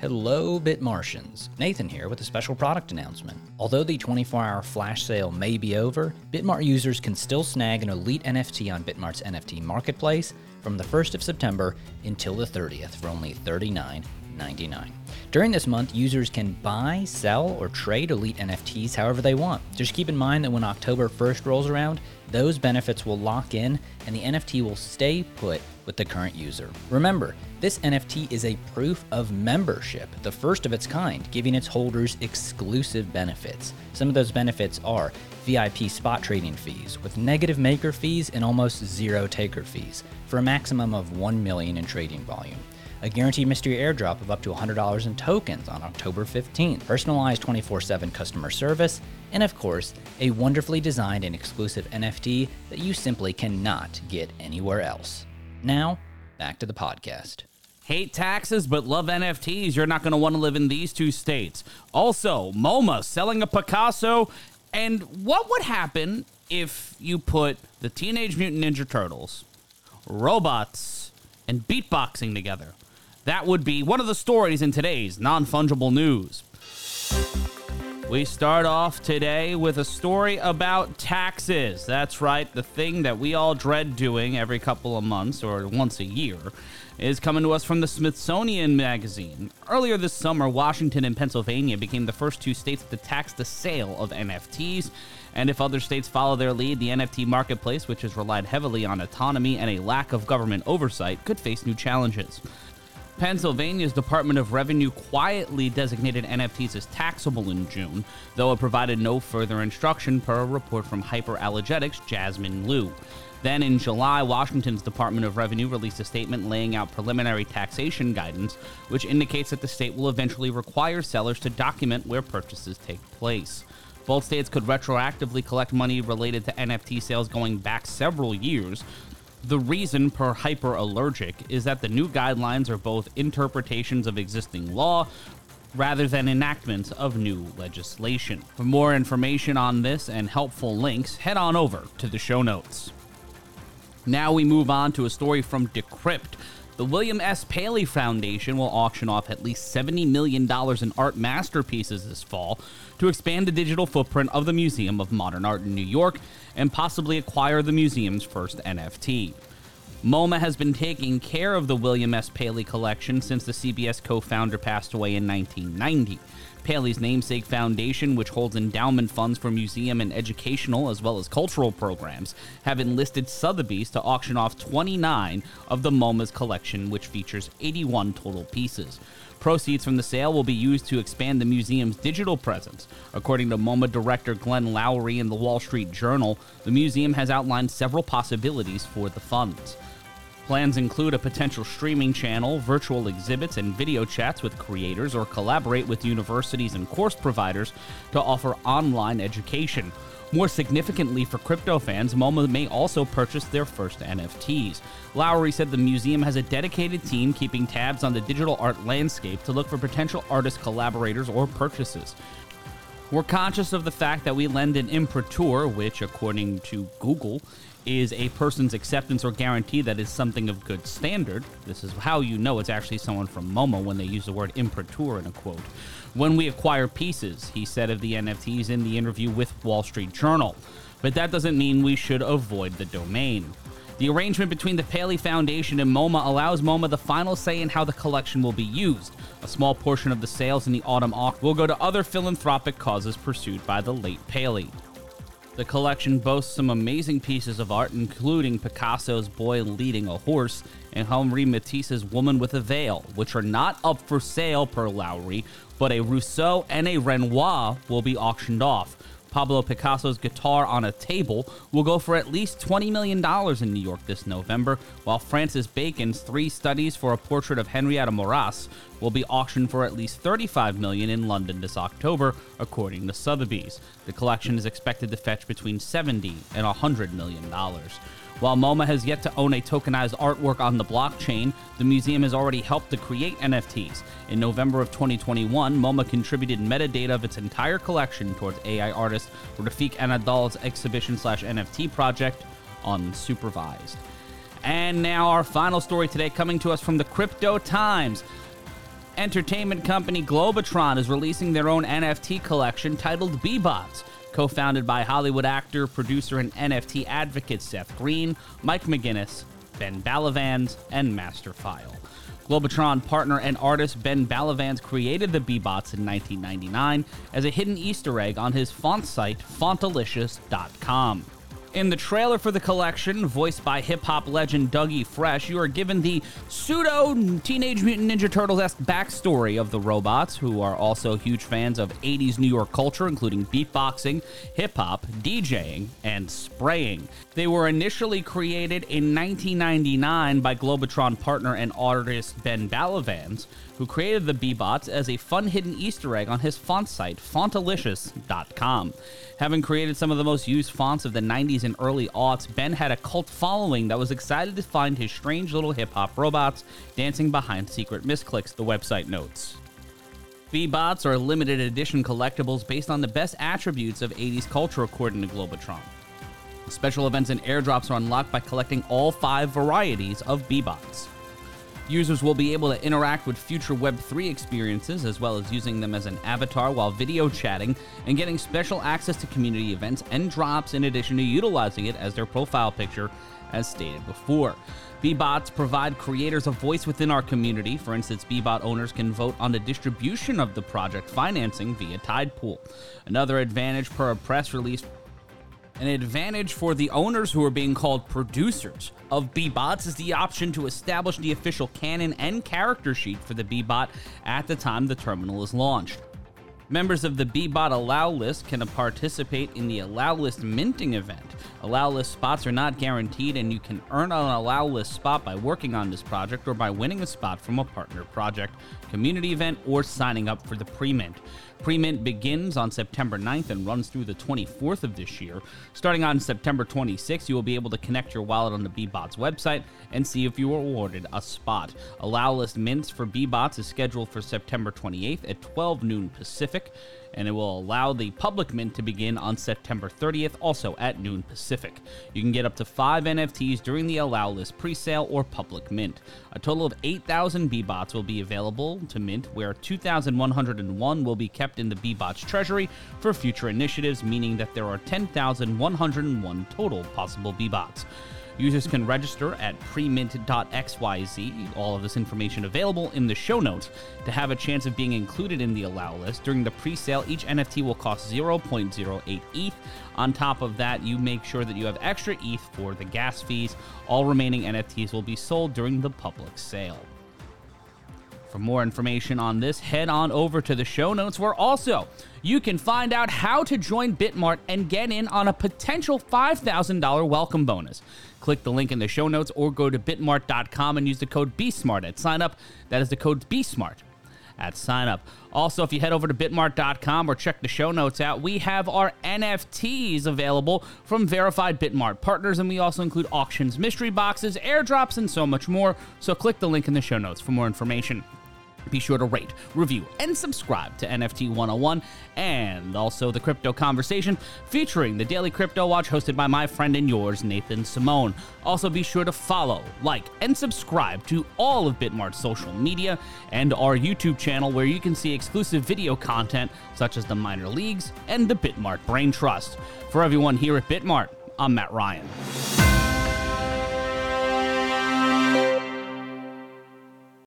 Hello, Bitmartians. Nathan here with a special product announcement. Although the 24 hour flash sale may be over, Bitmart users can still snag an elite NFT on Bitmart's NFT marketplace from the 1st of September until the 30th for only $39.99. During this month, users can buy, sell, or trade elite NFTs however they want. Just keep in mind that when October 1st rolls around, those benefits will lock in and the NFT will stay put with the current user. Remember, this NFT is a proof of membership, the first of its kind, giving its holders exclusive benefits. Some of those benefits are VIP spot trading fees with negative maker fees and almost zero taker fees for a maximum of 1 million in trading volume. A guaranteed mystery airdrop of up to $100 in tokens on October 15th, personalized 24 7 customer service, and of course, a wonderfully designed and exclusive NFT that you simply cannot get anywhere else. Now, back to the podcast. Hate taxes but love NFTs? You're not going to want to live in these two states. Also, MoMA selling a Picasso. And what would happen if you put the Teenage Mutant Ninja Turtles, robots, and beatboxing together? That would be one of the stories in today's non fungible news. We start off today with a story about taxes. That's right, the thing that we all dread doing every couple of months or once a year is coming to us from the Smithsonian Magazine. Earlier this summer, Washington and Pennsylvania became the first two states to tax the sale of NFTs. And if other states follow their lead, the NFT marketplace, which has relied heavily on autonomy and a lack of government oversight, could face new challenges. Pennsylvania's Department of Revenue quietly designated NFTs as taxable in June, though it provided no further instruction per a report from Hyperallergetics' Jasmine Liu. Then in July, Washington's Department of Revenue released a statement laying out preliminary taxation guidance, which indicates that the state will eventually require sellers to document where purchases take place. Both states could retroactively collect money related to NFT sales going back several years, the reason per hyperallergic is that the new guidelines are both interpretations of existing law rather than enactments of new legislation. For more information on this and helpful links, head on over to the show notes. Now we move on to a story from Decrypt. The William S. Paley Foundation will auction off at least $70 million in art masterpieces this fall to expand the digital footprint of the Museum of Modern Art in New York and possibly acquire the museum's first NFT. MoMA has been taking care of the William S. Paley collection since the CBS co founder passed away in 1990. Paley's namesake foundation, which holds endowment funds for museum and educational as well as cultural programs, have enlisted Sotheby's to auction off 29 of the MoMA's collection, which features 81 total pieces. Proceeds from the sale will be used to expand the museum's digital presence. According to MoMA director Glenn Lowry in the Wall Street Journal, the museum has outlined several possibilities for the funds. Plans include a potential streaming channel, virtual exhibits, and video chats with creators, or collaborate with universities and course providers to offer online education. More significantly for crypto fans, MoMA may also purchase their first NFTs. Lowry said the museum has a dedicated team keeping tabs on the digital art landscape to look for potential artist collaborators or purchases. We're conscious of the fact that we lend an imprimatur, which, according to Google, is a person's acceptance or guarantee that is something of good standard. This is how you know it's actually someone from MoMA when they use the word imprimatur in a quote. When we acquire pieces, he said of the NFTs in the interview with Wall Street Journal. But that doesn't mean we should avoid the domain. The arrangement between the Paley Foundation and MoMA allows MoMA the final say in how the collection will be used. A small portion of the sales in the autumn auction will go to other philanthropic causes pursued by the late Paley. The collection boasts some amazing pieces of art, including Picasso's Boy Leading a Horse and Henri Matisse's Woman with a Veil, which are not up for sale per Lowry, but a Rousseau and a Renoir will be auctioned off. Pablo Picasso's guitar on a table will go for at least $20 million in New York this November, while Francis Bacon's three studies for a portrait of Henrietta Moraes will be auctioned for at least 35 million in London this October, according to Sotheby's. The collection is expected to fetch between 70 and $100 million. While MoMA has yet to own a tokenized artwork on the blockchain, the museum has already helped to create NFTs. In November of 2021, MoMA contributed metadata of its entire collection towards AI artist Refik Anadol's exhibition slash NFT project, unsupervised. And now our final story today coming to us from the Crypto Times. Entertainment company Globotron is releasing their own NFT collection titled B-Bots, co founded by Hollywood actor, producer, and NFT advocate Seth Green, Mike McGinnis, Ben Balvanz, and Masterfile. Globotron partner and artist Ben Balvanz created the B-Bots in 1999 as a hidden Easter egg on his font site, fontalicious.com. In the trailer for the collection, voiced by hip hop legend Dougie Fresh, you are given the pseudo Teenage Mutant Ninja Turtles esque backstory of the robots, who are also huge fans of 80s New York culture, including beatboxing, hip hop, DJing, and spraying. They were initially created in 1999 by Globotron partner and artist Ben Balvanz, who created the B-Bots as a fun hidden Easter egg on his font site, fontalicious.com. Having created some of the most used fonts of the 90s and early aughts, Ben had a cult following that was excited to find his strange little hip hop robots dancing behind secret misclicks, the website notes. B-Bots are limited edition collectibles based on the best attributes of 80s culture, according to Globotron. Special events and airdrops are unlocked by collecting all five varieties of B-Bots. Users will be able to interact with future Web3 experiences as well as using them as an avatar while video chatting and getting special access to community events and drops in addition to utilizing it as their profile picture, as stated before. B-Bots provide creators a voice within our community. For instance, B-Bot owners can vote on the distribution of the project financing via Tidepool. Another advantage per a press release an advantage for the owners who are being called producers of B-Bots is the option to establish the official canon and character sheet for the B-Bot at the time the terminal is launched. Members of the B-Bot Allow List can participate in the Allow List minting event. Allow List spots are not guaranteed, and you can earn an Allow List spot by working on this project or by winning a spot from a partner project, community event, or signing up for the pre mint. Pre mint begins on September 9th and runs through the 24th of this year. Starting on September 26th, you will be able to connect your wallet on the B-Bots website and see if you were awarded a spot. Allow list mints for B-Bots is scheduled for September 28th at 12 noon Pacific and it will allow the public mint to begin on September 30th, also at noon Pacific. You can get up to five NFTs during the Allow List pre-sale or public mint. A total of 8,000 B-Bots will be available to mint, where 2,101 will be kept in the B-Bots treasury for future initiatives, meaning that there are 10,101 total possible B-Bots. Users can register at premint.xyz, all of this information available in the show notes, to have a chance of being included in the allow list. During the pre sale, each NFT will cost 0.08 ETH. On top of that, you make sure that you have extra ETH for the gas fees. All remaining NFTs will be sold during the public sale. For more information on this, head on over to the show notes where also you can find out how to join Bitmart and get in on a potential $5,000 welcome bonus. Click the link in the show notes or go to bitmart.com and use the code BSMART at sign up. That is the code BSMART at sign up. Also, if you head over to bitmart.com or check the show notes out, we have our NFTs available from verified Bitmart partners, and we also include auctions, mystery boxes, airdrops, and so much more. So click the link in the show notes for more information. Be sure to rate, review, and subscribe to NFT 101 and also the Crypto Conversation featuring the Daily Crypto Watch hosted by my friend and yours, Nathan Simone. Also, be sure to follow, like, and subscribe to all of Bitmart's social media and our YouTube channel where you can see exclusive video content such as the minor leagues and the Bitmart Brain Trust. For everyone here at Bitmart, I'm Matt Ryan.